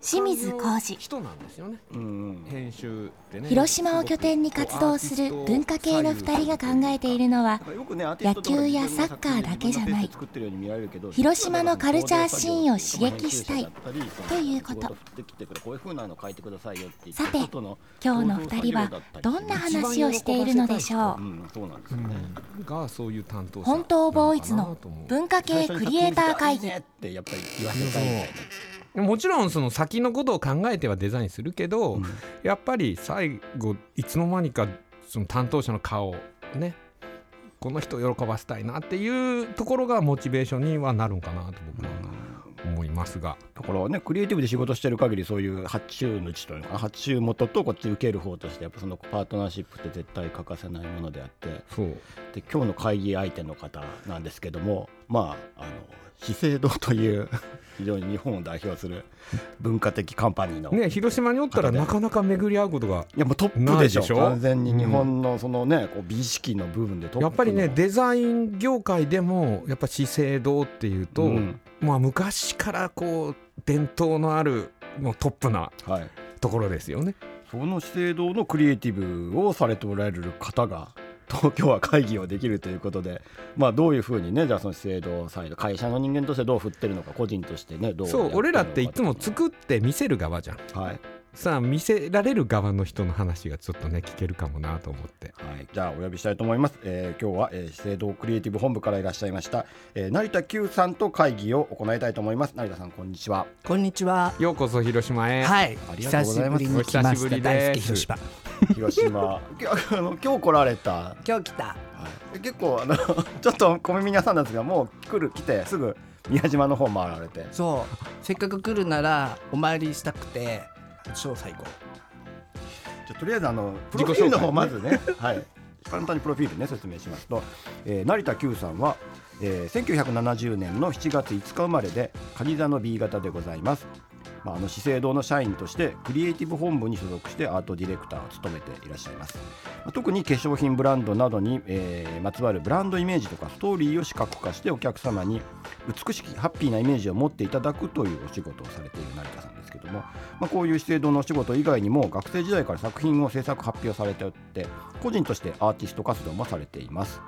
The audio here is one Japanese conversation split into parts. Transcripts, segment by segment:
清水浩二。人なんですよね、編集でね。広島を拠点に活動する文化系の2人が考えているのは野球やサッカーだけじゃない。広島のカルチャーシーンを刺激したいということ。さて今日の2人はどんな話をしているのでしょう？がそういう担当者本当ボーイズの文化系クリエイター会議。ってやっぱり言わせたいみたいなもちろんその先のことを考えてはデザインするけど、やっぱり最後いつの間にかその担当者の顔をねこの人を喜ばせたいなっていうところがモチベーションにはなるんかなと僕は思いますが。だからねクリエイティブで仕事してる限りそういう発注主というか発注元とこっち受ける方としてやっぱそのパートナーシップって絶対欠かせないものであってそうで今日の会議相手の方なんですけどもまああの資生堂という 非常に日本を代表する文化的カンパニーの、ね広島におったらなかなか巡り合うことがいやもうトップでしょ。完全に日本のそのね、こう美意識の部分でトップのやっぱりねデザイン業界でもやっぱ資生堂っていうと、うん。まあ昔からこう伝統のあるもうトップなはい、ところですよね。その資生堂のクリエイティブをされておられる方が東京は会議をできるということで、まあ、どういうふうにねじゃあその資生堂サイド会社の人間としてどう振ってるのか個人としてねどうそう俺らっていつもく作って見せる側じゃん。はい、さあ見せられる側の人の話がちょっとね聞けるかもなと思って。はい、じゃあお呼びしたいと思います、えー今日は、えー資生堂クリエイティブ本部からいらっしゃいました、えー成田久さんと会議を行いたいと思います成田さんこんにちはこんにちは。ようこそ広島へ。はいありがとう久しございますぶりに来ましぶりした。大好き広島。広島。き あの今日来られた。今日来た。はい、結構あの ちょっと小耳に挟んだんですがもう来る来てすぐ宮島の方回られて。そう。せっかく来るならお参りしたくて超最高。じゃあとりあえずあのプロフィールの方まずね。はい。簡単にプロフィールね説明しますと、えー成田久さんは、えー1970年の7月5日生まれで蟹座の B 型でございます、まあ、あの資生堂の社員としてクリエイティブ本部に所属してアートディレクターを務めていらっしゃいます、ま特に化粧品ブランドなどに、えーまつわるブランドイメージとかストーリーを視覚化してお客様に美しきハッピーなイメージを持っていただくというお仕事をされている成田さんですけども、まあ、こういう資生堂のお仕事以外にも学生時代から作品を制作発表されておって個人としてアーティスト活動もされています。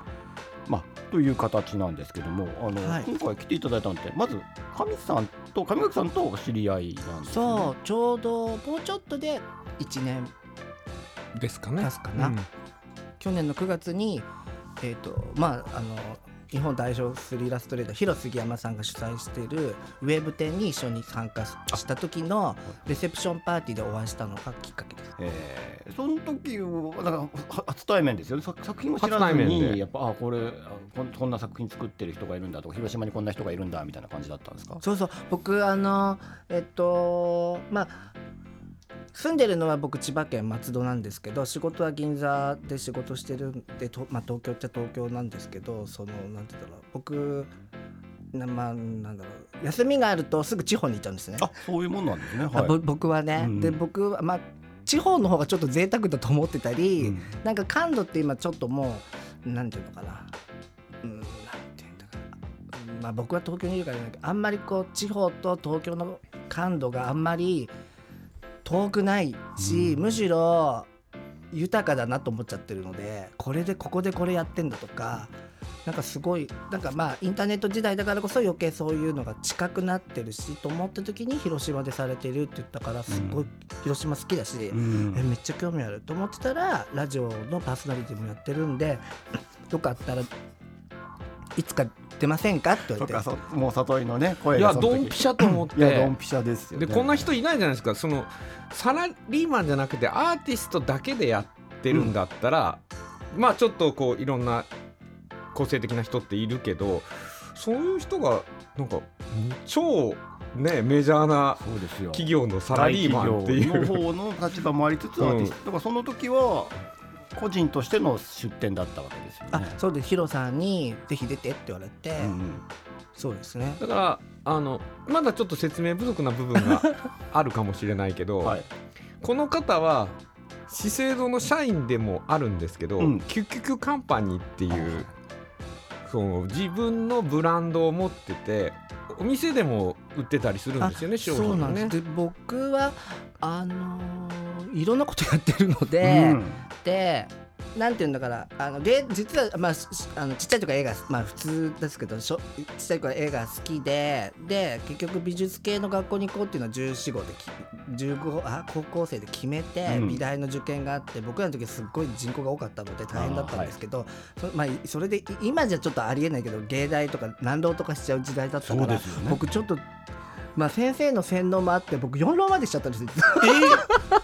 まあ、という形なんですけどもあの、はい。今回来ていただいたのってまず上さんと上垣さんとお知り合いなんですよね。そうちょうどもうちょっとで1年。ですかね。かな。うん。去年の9月にえっ、とまああの日本代表するイラストレーター広杉山さんが主催しているウェブ展に一緒に参加した時のレセプションパーティーでお会いしたのがきっかけです。えーその時はだか初対面ですよね。作作品を知らずに。やっぱあこれあこんこんな作品作ってる人がいるんだとか広島にこんな人がいるんだみたいな感じだったんですか？そうそう。僕あのえっとまあ住んでるのは僕千葉県松戸なんですけど仕事は銀座で仕事してるんで、とまあ、東京っちゃ東京なんですけどそのなんて言うんだろう僕なまあなんだろう休みがあるとすぐ地方に行っちゃうんですね。あそういうもんなんですね。あぼ僕はね、うん。で僕はまあ地方の方がちょっと贅沢だと思ってたり、うん。なんか感度って今ちょっともうなんていうのかな。うんなんていうんだかな。まあ僕は東京にいるからねあんまりこう地方と東京の感度があんまり遠くないし、うん。むしろ豊かだなと思っちゃってるのでこれでここでこれやってんだとかなんかすごいなんかまあインターネット時代だからこそ余計そういうのが近くなってるしと思った時に広島でされてるって言ったからすごい広島好きだし、うん。えめっちゃ興味あると思ってたらラジオのパーソナリティもやってるんで よかったらいつか出ませんかって言われて。そっかそもう里井のね声いやがその時。ドンピシャと思って。いやドンピシャですよね。でこんな人いないじゃないですか。そのサラリーマンじゃなくてアーティストだけでやってるんだったら、まあちょっとこういろんな個性的な人っているけどそういう人がなんか超ねメジャーな企業のサラリーマンっていう。大企業の方の立場もありつつ、アーティスト。だからその時は個人としての出展だったわけですよあね。そうです。ヒロさんにぜひ出てって言われて、うんうん。そうですね。だからあのまだちょっと説明不足な部分が あるかもしれないけど、はい。この方は資生堂の社員でもあるんですけど、うん。キュキュキュカンパニーっていうその自分のブランドを持っててお店でも売ってたりするんですよね商そう品がねなんです。で僕はあのーいろんなことやってるので、うんでなんていうんだからあので実は、まあ、しあのちっちゃい時から絵がまあ普通ですけどしょちっちゃい時から絵が好きでで結局美術系の学校に行こうっていうのは1415でき15あ高校生で決めて、うん美大の受験があって僕らの時すっごい人口が多かったので大変だったんですけどそ,、まあ、それでい今じゃちょっとありえないけど芸大とか難浪とかしちゃう時代だったから、ね。僕ちょっと。まあ先生の洗脳もあって僕4浪までしちゃったんですよ。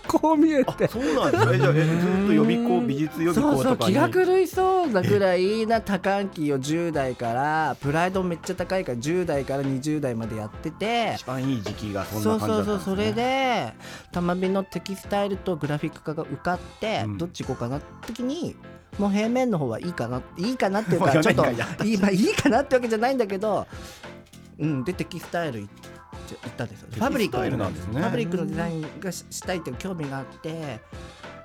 こう見えてあそうなんですか。えじゃあえずっと予備校美術予備そうそう気校とかに。学類そうなぐらいな多感期を10代からプライドめっちゃ高いから10代から20代までやってて一番いい時期がそんそうそうな感じだったんです、ね、そうそれで玉美のテキスタイルとグラフィック科が受かって、うんどっち行こうかなって時にもう平面の方はいいかないいかなっていうかちょっといい,、まあ、いいかなってわけじゃないんだけど、うん、でテキスタイル行っ行ったんですよ。ファブリック。テキスタイルなんですね。ファブリックのデザインがししたいっていう興味があって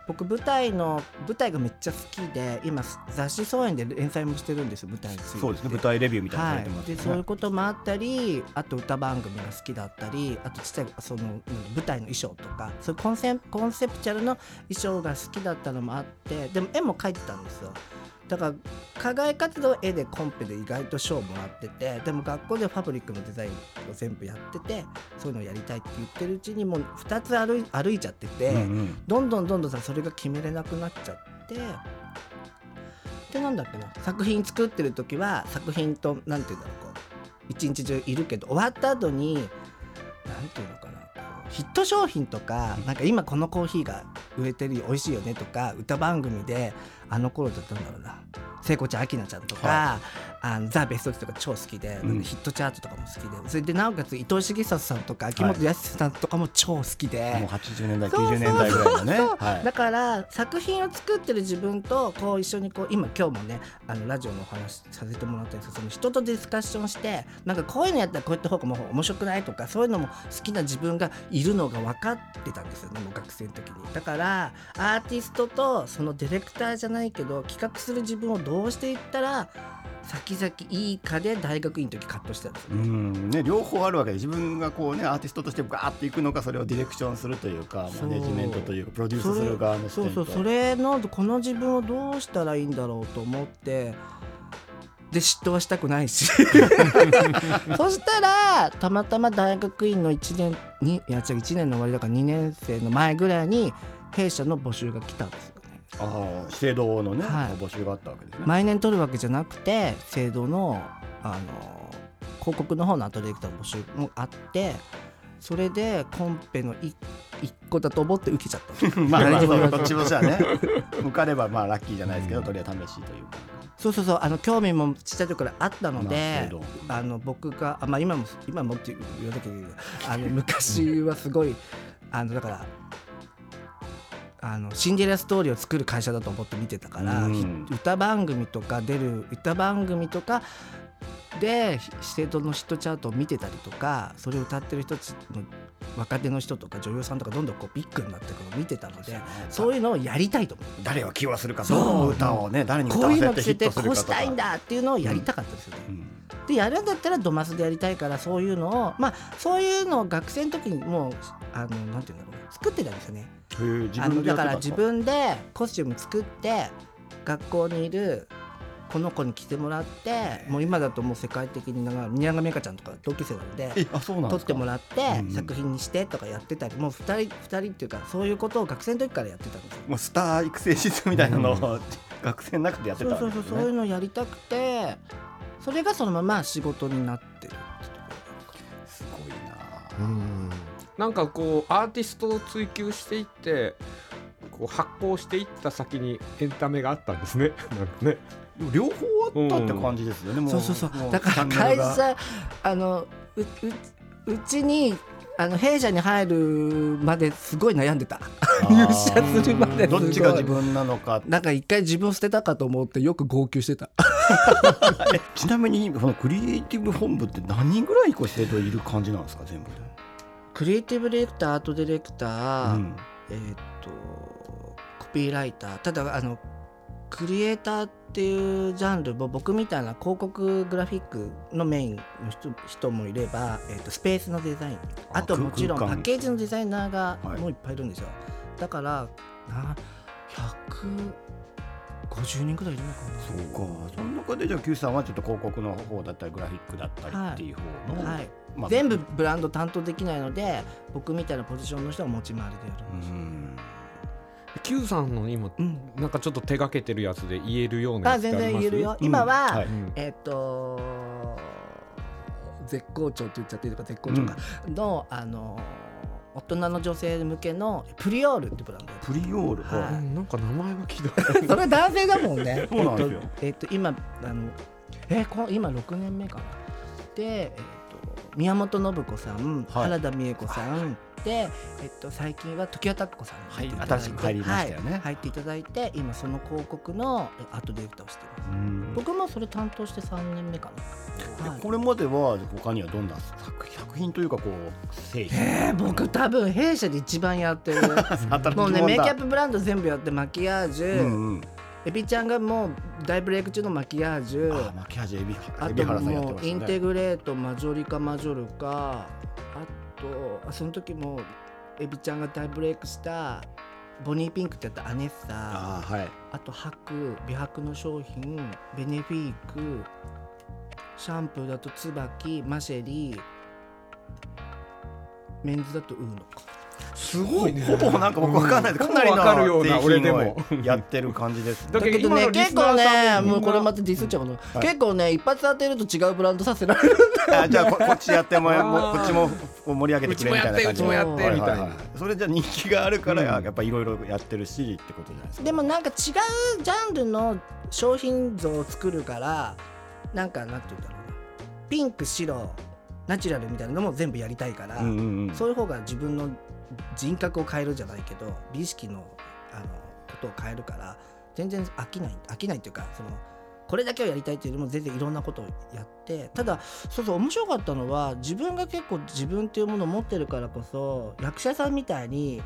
僕舞台の舞台がめっちゃ好きで今雑誌総演で連載もしてるんですよ舞台について。そうですね。舞台レビューみたいなのされてますはい、でそういうこともあったりあと歌番組が好きだったりあとちっちゃいそのうん舞台の衣装とかそういうコンセコンセプチュアルの衣装が好きだったのもあってでも絵も描いてたんですよだから課外活動は絵でコンペで意外と賞もらっててでも学校でファブリックのデザインを全部やっててそういうのをやりたいって言ってるうちにもう2つ歩い歩いちゃってて、うんうん。どんどんどんどんさそれが決めれなくなっちゃって。でなんだっけな作品作ってる時は作品となんていうんだろうこう一日中いるけど終わった後になんていうのかなヒット商品とかなんか今このコーヒーが売れてるよ美味しいよねとか歌番組であの頃だったんだろうな。聖子ちゃん、明菜ちゃんとか、あのザ・ベストとか超好きで、うん。ヒットチャートとかも好きで、それでなおかつ伊藤重里さんとか秋元康さんとかも超好きで、もう80年代そうそう90年代ぐらいのね。だから作品を作ってる自分とこう一緒にこう今今日もねあのラジオのお話させてもらったんですけどその人とディスカッションしてなんかこういうのやったらこういった方がもう面白くないとかそういうのも好きな自分がいるのが分かってたんですよねもう学生の時に。だからアーティストとそのディレクターじゃないけど企画する自分をどうしていったら先々いいかで大学院の時カットしてたんですようね。ん。ね、両方あるわけで自分がこうねアーティストとしてガーッといくのかそれをディレクションするというかマネジメントというかプロデュースする側の視点と。そうそうそれのこの自分をどうしたらいいんだろうと思ってで嫉妬はしたくないし。そしたらたまたま大学院の1年にいや違う1年の終わりだから2年生の前ぐらいに弊社の募集が来たんですああ資生堂のね、はい。募集があったわけですね、毎年取るわけじゃなくて制度のあの広告の方のアトリエクターの募集もあってそれでコンペの1個だと思って受けちゃった。まあまあどっちもじゃあね受かればまあラッキーじゃないですけど、とりあえず試しというか。そうそうそう。あの興味もちっちゃい時からあったのまあで、制度。あの僕があ、まあ、今も今もって言わなきゃいけないけどあの昔はすごいあのだからあのシンデレラストーリーを作る会社だと思って見てたから、うん。ひ歌番組とか出る歌番組とかで資生堂のヒットチャートを見てたりとかそれを歌ってる人たちの若手の人とか女優さんとかどんどんこうビッグになっていくのを見てたのでそういうのをやりたいと思って。誰を起用するかそうどの歌をね誰に歌こういうのわせてヒッつけてこうトするかとかしたいんだっていうのをやりたかったですよね。うんでやるんだったらドマスでやりたいからそういうのをまあそういうのを学生の時にもうあのなんていうんだろうな作ってたんですよね。あのだから自分でコスチューム作って学校にいるこの子に着てもらってもう今だともう世界的に長い宮上美香ちゃんとか同級生なのでえあそうなん撮ってもらってうんうん。作品にしてとかやってたりもう2人二人っていうかそういうことを学生の時からやってたんですよ。もうスター育成システムみたいなのを、学生の中でやってそうたわけですね。そうそうそういうのをやりたくてそれがそのまま仕事になってるってとこすごいなうん。なんかこうアーティストを追求していってこう発行していった先にエンタメがあったんですね。なんかね両方あったって感じですよね、もそうそうそう。もだから会社あのうううちにあの弊社に入るまですごい悩んでた。入社するまですごい。どっちが自分なのか。なんか一回自分を捨てたかと思ってよく号泣してた。ちなみにこのクリエイティブ本部って何人ぐらいこう生徒いる感じなんですか？全部で、クリエイティブディレクターアートディレクター、うん。えーっとコピーライター。ただあのクリエイターっていうジャンルも僕みたいな広告グラフィックのメインの人人もいれば、えーっとスペースのデザイン。ああともちろんパッケージのデザイナーがはい。もういっぱいいるんですよ、だからな150人くらいいるのかな。そうか。その中でじゃあ Q さんはちょっと広告の方だったりグラフィックだったりっていう方の、はい、まあ全部ブランド担当できないので僕みたいなポジションの人は持ち回りでやるうん Q さんの今うん。なんかちょっと手がけてるやつで言えるようなやあ全つってあります？然言えるよ、うん。今は、はい。うん。えっ、と絶好調って言っちゃっていいのか絶好調か、のあの大人の女性向けのプリオールってブランドプリオール？はい。うんなんか名前は聞いた。それ男性だもんね。そうなんですよ。えっ、とえっと今あのえこ今6年目かな。でえっ、と宮本信子さん、はい。原田美恵子さん。で、えっと、最近は時矢拓子さんに入っていただいてはい新しく入りましたよね。はい。入っていただいて今その広告のえアートディレクターをしています。うん。僕もそれ担当して3年目かな、はい。でこれまでは他にはどんな作作品というかこう製品えー、僕多分弊社で一番やってる。もうねメイキャップブランド全部やってマキアージュ、うんうんエビちゃんがもう大ブレイク中のマキアージュ。あマキアージュエビあともうインテグレートマジョリカマジョルカあとあその時もエビちゃんが大ブレイクしたボニーピンクってやったアネッサ。ああはい。と白美白の商品ベネフィークシャンプーだと椿マシェリーメンズだとウーノかすごいね。ほぼなんか僕わかんない。ですかなりわかるようなの俺でも。製品をやってる感じです。ねだけどね結構ねもうこれまたディスっちゃうの、い。結構ね一発当てると違うブランドさせられるあじゃあこ こっちやってもこっちも盛り上げてくれみたいな感じうちもやってみたいな。それじゃ人気があるからうん。やっぱいろいろやってるしってことじゃないですか。でもなんか違うジャンルの商品像を作るからなんかなんて言うんだろうな。ピンク白ナチュラルみたいなのも全部やりたいから、うんうんうん。そういう方が自分の人格を変えるじゃないけど美意識のあのことを変えるから全然飽きない飽きないっていうかそのこれだけをやりたいというよりも全然いろんなことをやってただそうそう面白かったのは自分が結構自分っていうものを持ってるからこそ役者さんみたいに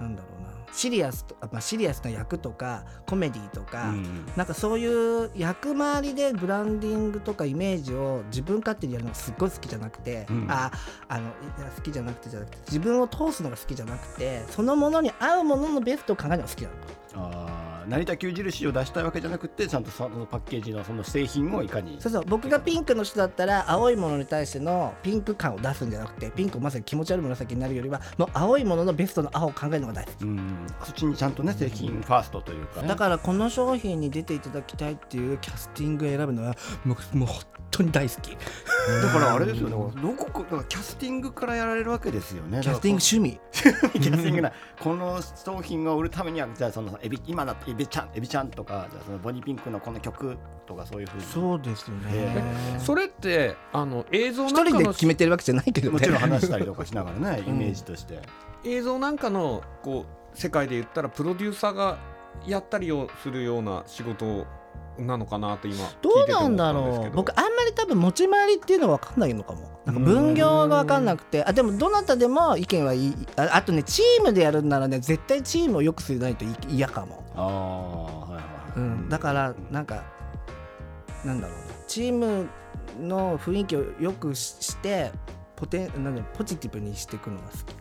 なんだろうなシリアスと、まあ、シリアスな役とかコメディとか、うんなんかそういう役回りでブランディングとかイメージを自分勝手にやるのがすっごい好きじゃなくて、うん。ああの好きじゃなくてじゃなくて自分を通すのが好きじゃなくてそのものに合うもののベストを考えるのが好きなの。あー成田旧印を出したいわけじゃなくてちゃんとそのパッケージのその製品をいかにそうそう僕がピンクの人だったら青いものに対してのピンク感を出すんじゃなくてピンクをまさに気持ち悪い紫になるよりはもう青いもののベストの青を考えるのが大好き。うんそっちにちゃんとね製品ファーストというかねだからこの商品に出ていただきたいっていうキャスティングを選ぶのはもうもう本当に大好き。だからあれですよねどこかキャスティングからやられるわけですよねキャスティング趣味。キャスティングなこの商品を売るためにはじゃあそのエビ今だってエビちゃんエビちゃんとかじゃあそのボニーピンクのこの曲とかそういうふうに。そうですね。へそれってあの映像一なんかの人で決めてるわけじゃないけどね。もちろん話したりとかしながらねイメージとして、映像なんかのこう世界で言ったらプロデューサーがやったりをするような仕事なのかなと今どうなんだろう。僕あんまり多分持ち回りっていうのは分かんないのかも。なんか分業が分かんなくて。あでもどなたでも意見はいい。ああとねチームでやるんならね絶対チームを良くしないとい嫌かも、ああはいはい、うん、だからなんかなんだろう。なチームの雰囲気を良くししてポテンなんポジティブにしていくのが好き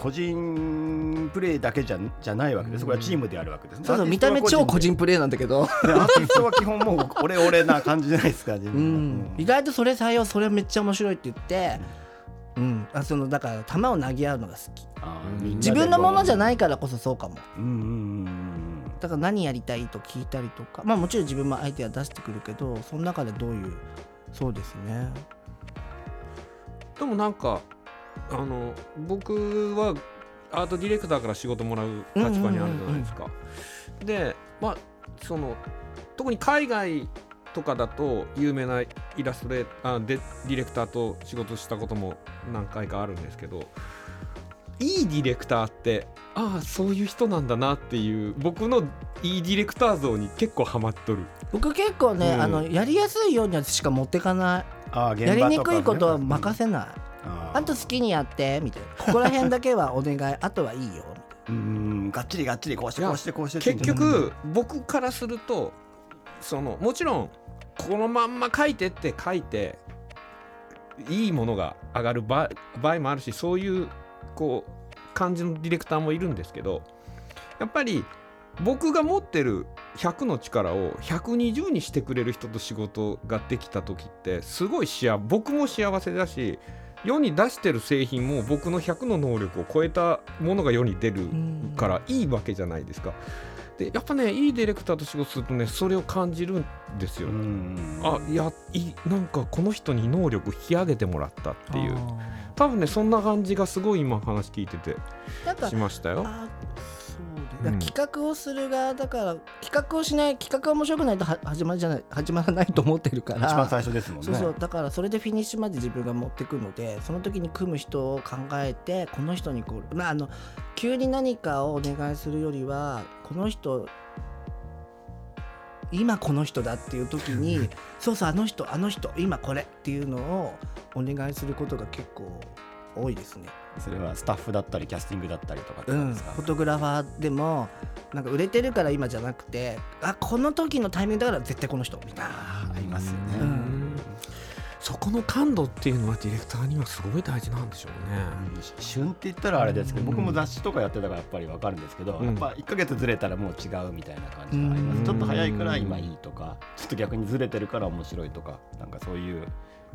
個人プレーだけじゃじゃないわけですこれはチームでやるわけですね。そうそう見た目超個人プレーなんだけど、アーティストは基本もう俺俺な感じじゃないですか自う分ん、意外とそれ採用それめっちゃ面白いって言って、うん、あそのだから球を投げ合うのが好き。自分のものじゃないからこそそうかも。うんうんうんだから何やりたいと聞いたりとか。まあもちろん自分もアイデア出してくるけどその中でどういうそうですね。でもなんかあの僕はアートディレクターから仕事もらう立場にあるじゃないですか。でまあその特に海外とかだと有名なイラストレーあでディレクターと仕事したことも何回かあるんですけどいいディレクターってああそういう人なんだなっていう僕のいいディレクター像に結構ハマっとる。僕結構ね、うん。あのやりやすいようにしか持ってかない。あーやりに現場とかね。くいことは任せない、ああんた好きにやってみたいな。ここら辺だけはお願いあとはいいよー うんがっちりがっちりこうしてこうしてこうして結局僕からするとそのもちろんこのまんま書いてって書いていいものが上がる場場合もあるしそういうこう感じのディレクターもいるんですけどやっぱり僕が持ってる100の力を120にしてくれる人と仕事ができた時ってすごい幸僕も幸せだし世に出してる製品も僕の100の能力を超えたものが世に出るからいいわけじゃないですか。でやっぱねいいディレクターと仕事するとねそれを感じるんですよ。うんあいやいなんかこの人に能力引き上げてもらったっていうあ多分ねそんな感じがすごい今話聞いててしましたよ。あそうで、うん。企画をする側だから企画をしない企画が面白くないとは始まりじゃない始まらないと思ってるから。一番最初ですもんね。そうそう。だからそれでフィニッシュまで自分が持ってくのでその時に組む人を考えてこの人にこうまああの急に何かをお願いするよりはこの人今この人だっていう時に そうそうあの人あの人今これっていうのをお願いすることが結構多いですね。それはスタッフだったりキャスティングだったりとかってうん、ことですか、フォトグラファーでもなんか売れてるから今じゃなくてあこの時のタイミングだから絶対この人みたいな。あありますよね、うん。そこの感度っていうのはディレクターにはすごい大事なんでしょうね。旬って言ったらあれですけど、うん。僕も雑誌とかやってたからやっぱり分かるんですけど、うん。やっぱ1か月ずれたらもう違うみたいな感じがあります、うん。ちょっと早いから今いいとかちょっと逆にずれてるから面白いとかなんかそういう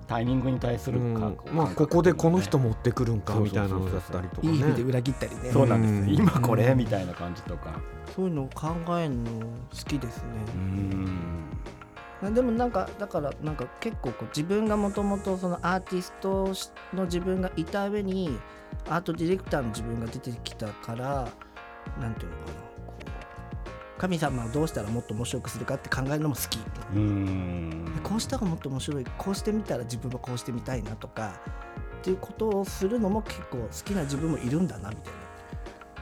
タイミングに対するうん。まあここでこの人持ってくるんかみたいなのだったりとかいい意味でね。裏切ったりね。そうなんです、うん。今これ、うんみたいな感じとか。そういうのを考えるの好きですね。う、ん。でもなんかだからなんか結構こう自分がもともとそのアーティストの自分がいた上にアートディレクターの自分が出てきたからなんていうのかな神様をどうしたらもっと面白くするかって考えるのも好き。うん。こうした方がもっと面白い。こうしてみたら自分はこうしてみたいなとか。っていうことをするのも結構好きな自分もいるんだなみたいな。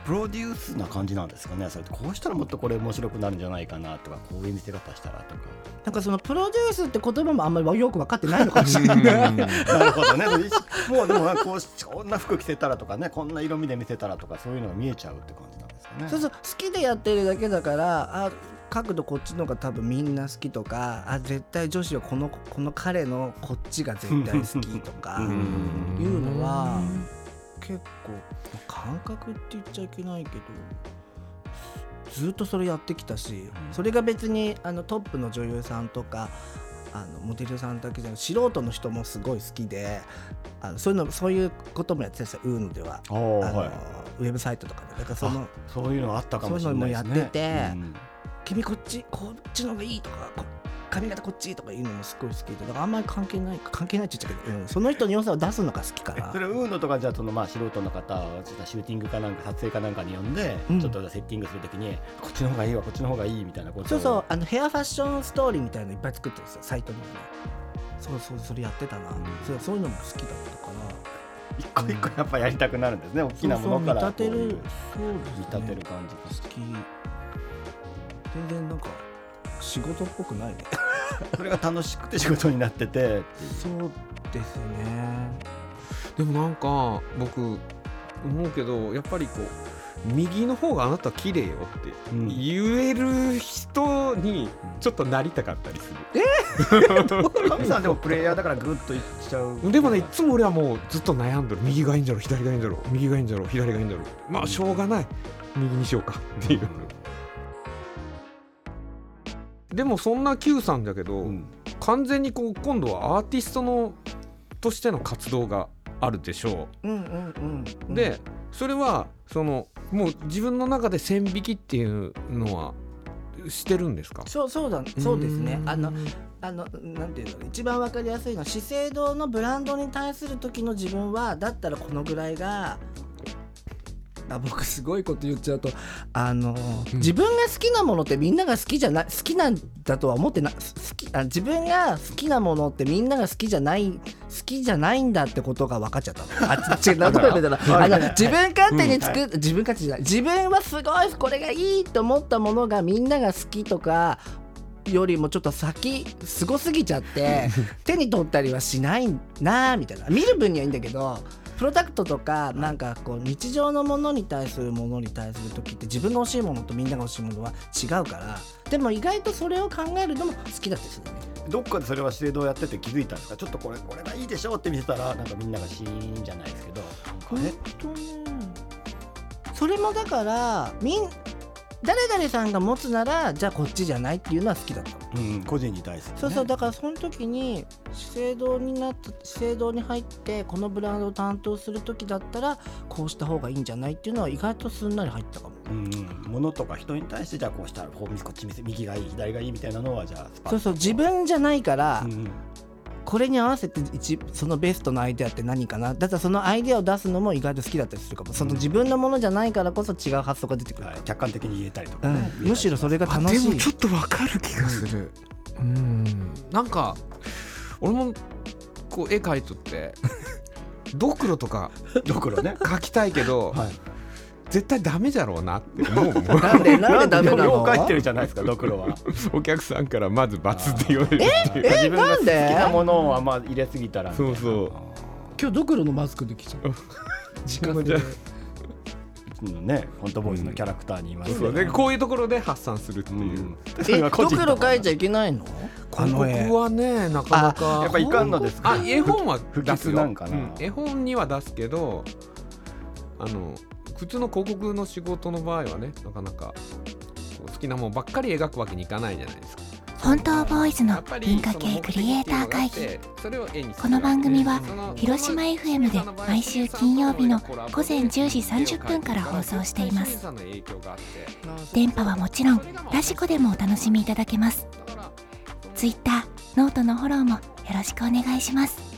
プロデュースな感じなんですかね。それこうしたらもっとこれ面白くなるんじゃないかなとかこういう見せ方したらとか。なんかそのプロデュースって言葉もあんまりよく分かってないのかもしれない。うん。なるほどね。もうでもこうしこんな服着せたらとかねこんな色味で見せたらとかそういうのが見えちゃうって感じね。そうそう好きでやってるだけだからあ角度こっちの方が多分みんな好きとかあ絶対女子はこのこの彼のこっちが絶対好きとかうん。いうのは結構感覚って言っちゃいけないけどずっとそれやってきたし、それが別にあのトップの女優さんとかあのモデルさんだけじゃなく素人の人もすごい好きであのそういうのそういうこともやってたんですよウーノでは。あのおーはいウェブサイトとかでだからそのそういうのあったかもしれないですね。そういうのもやっててうん。君こっちこっちの方がいいとかこ髪型こっちとかいうのもすごい好きでだからあんまり関係ない関係ないって言っちゃうけど、うんその人の良さを出すのが好きかえら。それウーノとかじゃあそのまあ素人の方をちょっとシューティングかなんか撮影かなんかに呼んで、うん。ちょっとセッティングするときにこっちの方がいいわこっちの方がいいみたいなことをそうそうあのヘアファッションストーリーみたいなのいっぱい作ってるんですよサイトにもねそうそうそれやってたな、そうそういうのも好きだったから一個一個やっぱやりたくなるんですね大きなものからそうそう見立てるこそう見立てる感じが好き全然なんか仕事っぽくないね。それが楽しくて仕事になってて。そうですね。でもなんか僕思うけどやっぱりこう右の方があなた綺麗よってうん。言える人にちょっとなりたかったりする、神さんでもプレイヤーだからグッといっちゃう。でもねいつも俺はもうずっと悩んでる。右がいいんじゃろ左がいいんじゃろ右がいいんじゃろ左がいいんじゃろ。まあしょうがない。右にしようか。っていう。でもそんな Q さんだけど、うん。完全にこう今度はアーティストのとしての活動があるでしょう。んうんうんうう、ん。でそれはそのもう自分の中で線引きっていうのはしてるんですか？そうそうだそうですね。あのあのなんていうの一番わかりやすいのは資生堂のブランドに対する時の自分はだったらこのぐらいがあ僕すごいこと言っちゃうとあの、うん。自分が好きなものってみんなが好きじゃない好きなんだとは思ってな好きあ自分が好きなものってみんなが好きじゃない好きじゃないんだってことが分かっちゃったの。あ違う なんとか言ったら自分勝手に作っ自分勝手じゃない。自分はすごいこれがいいと思ったものがみんなが好きとかよりもちょっと先すごすぎちゃって 手に取ったりはしないなみたいな。見る分にはいいんだけどプロダクトとかなんかこう日常のものに対するものに対する時って自分が欲しいものとみんなが欲しいものは違うからでも意外とそれを考えるのも好きだったりするね。どっかでそれは資生堂やってて気づいたんですかちょっとこれこれがいいでしょって見せたらなんかみんながシーンじゃないですけどなんかね。とね。それもだからみん誰々さんが持つならじゃあこっちじゃないっていうのは好きだった。のうん個人に対するね。そうそうだからその時に資生堂になった資生堂に入ってこのブランドを担当する時だったらこうした方がいいんじゃないっていうのは意外とすんなり入ったかも。うんうん、物とか人に対してじゃあこうしたらこうこっち見せ右がいい左がいいみたいなのはじゃあそうそう自分じゃないから、うんうんこれに合わせて一そのベストのアイデアって何かな？だからそのアイデアを出すのも意外と好きだったりするかも。その自分のものじゃないからこそ違う発想が出てくる。はい、客観的に言えたりとかうね、ん、むしろそれがあ楽しいでもちょっとわかる気がする。うん。なんか俺もこう絵描いとって ドクロとかドクロね描きたいけど、はい絶対ダメじゃろうなって思うなんでなんでダメなの？書いてるじゃないですかドクロは。お客さんからまず罰って言われるっていう自分が好きなんで？なものをあんま入れすぎたらそうそう。今日ドクロのマスクできちゃう。自家製でうんねフォントボーイズのキャラクターにいますそうでこういうところで発散するっていう、うん。えド人クロ描いちゃいけないの？あ広の絵告はねなかなか。やっぱいかんのですか？あ絵本は不出すよ吉なんかな。うん。絵本には出すけどあの普通の広告の仕事の場合はねなかなか好きなもんばっかり描くわけにいかないじゃないですか。本当ボーイズの文化系クリエイター会議この番組は広島 FM で毎週金曜日の午前10時30分から放送しています。電波はもちろん radiko でもお楽しみいただけます。Twitter ノートのフォローもよろしくお願いします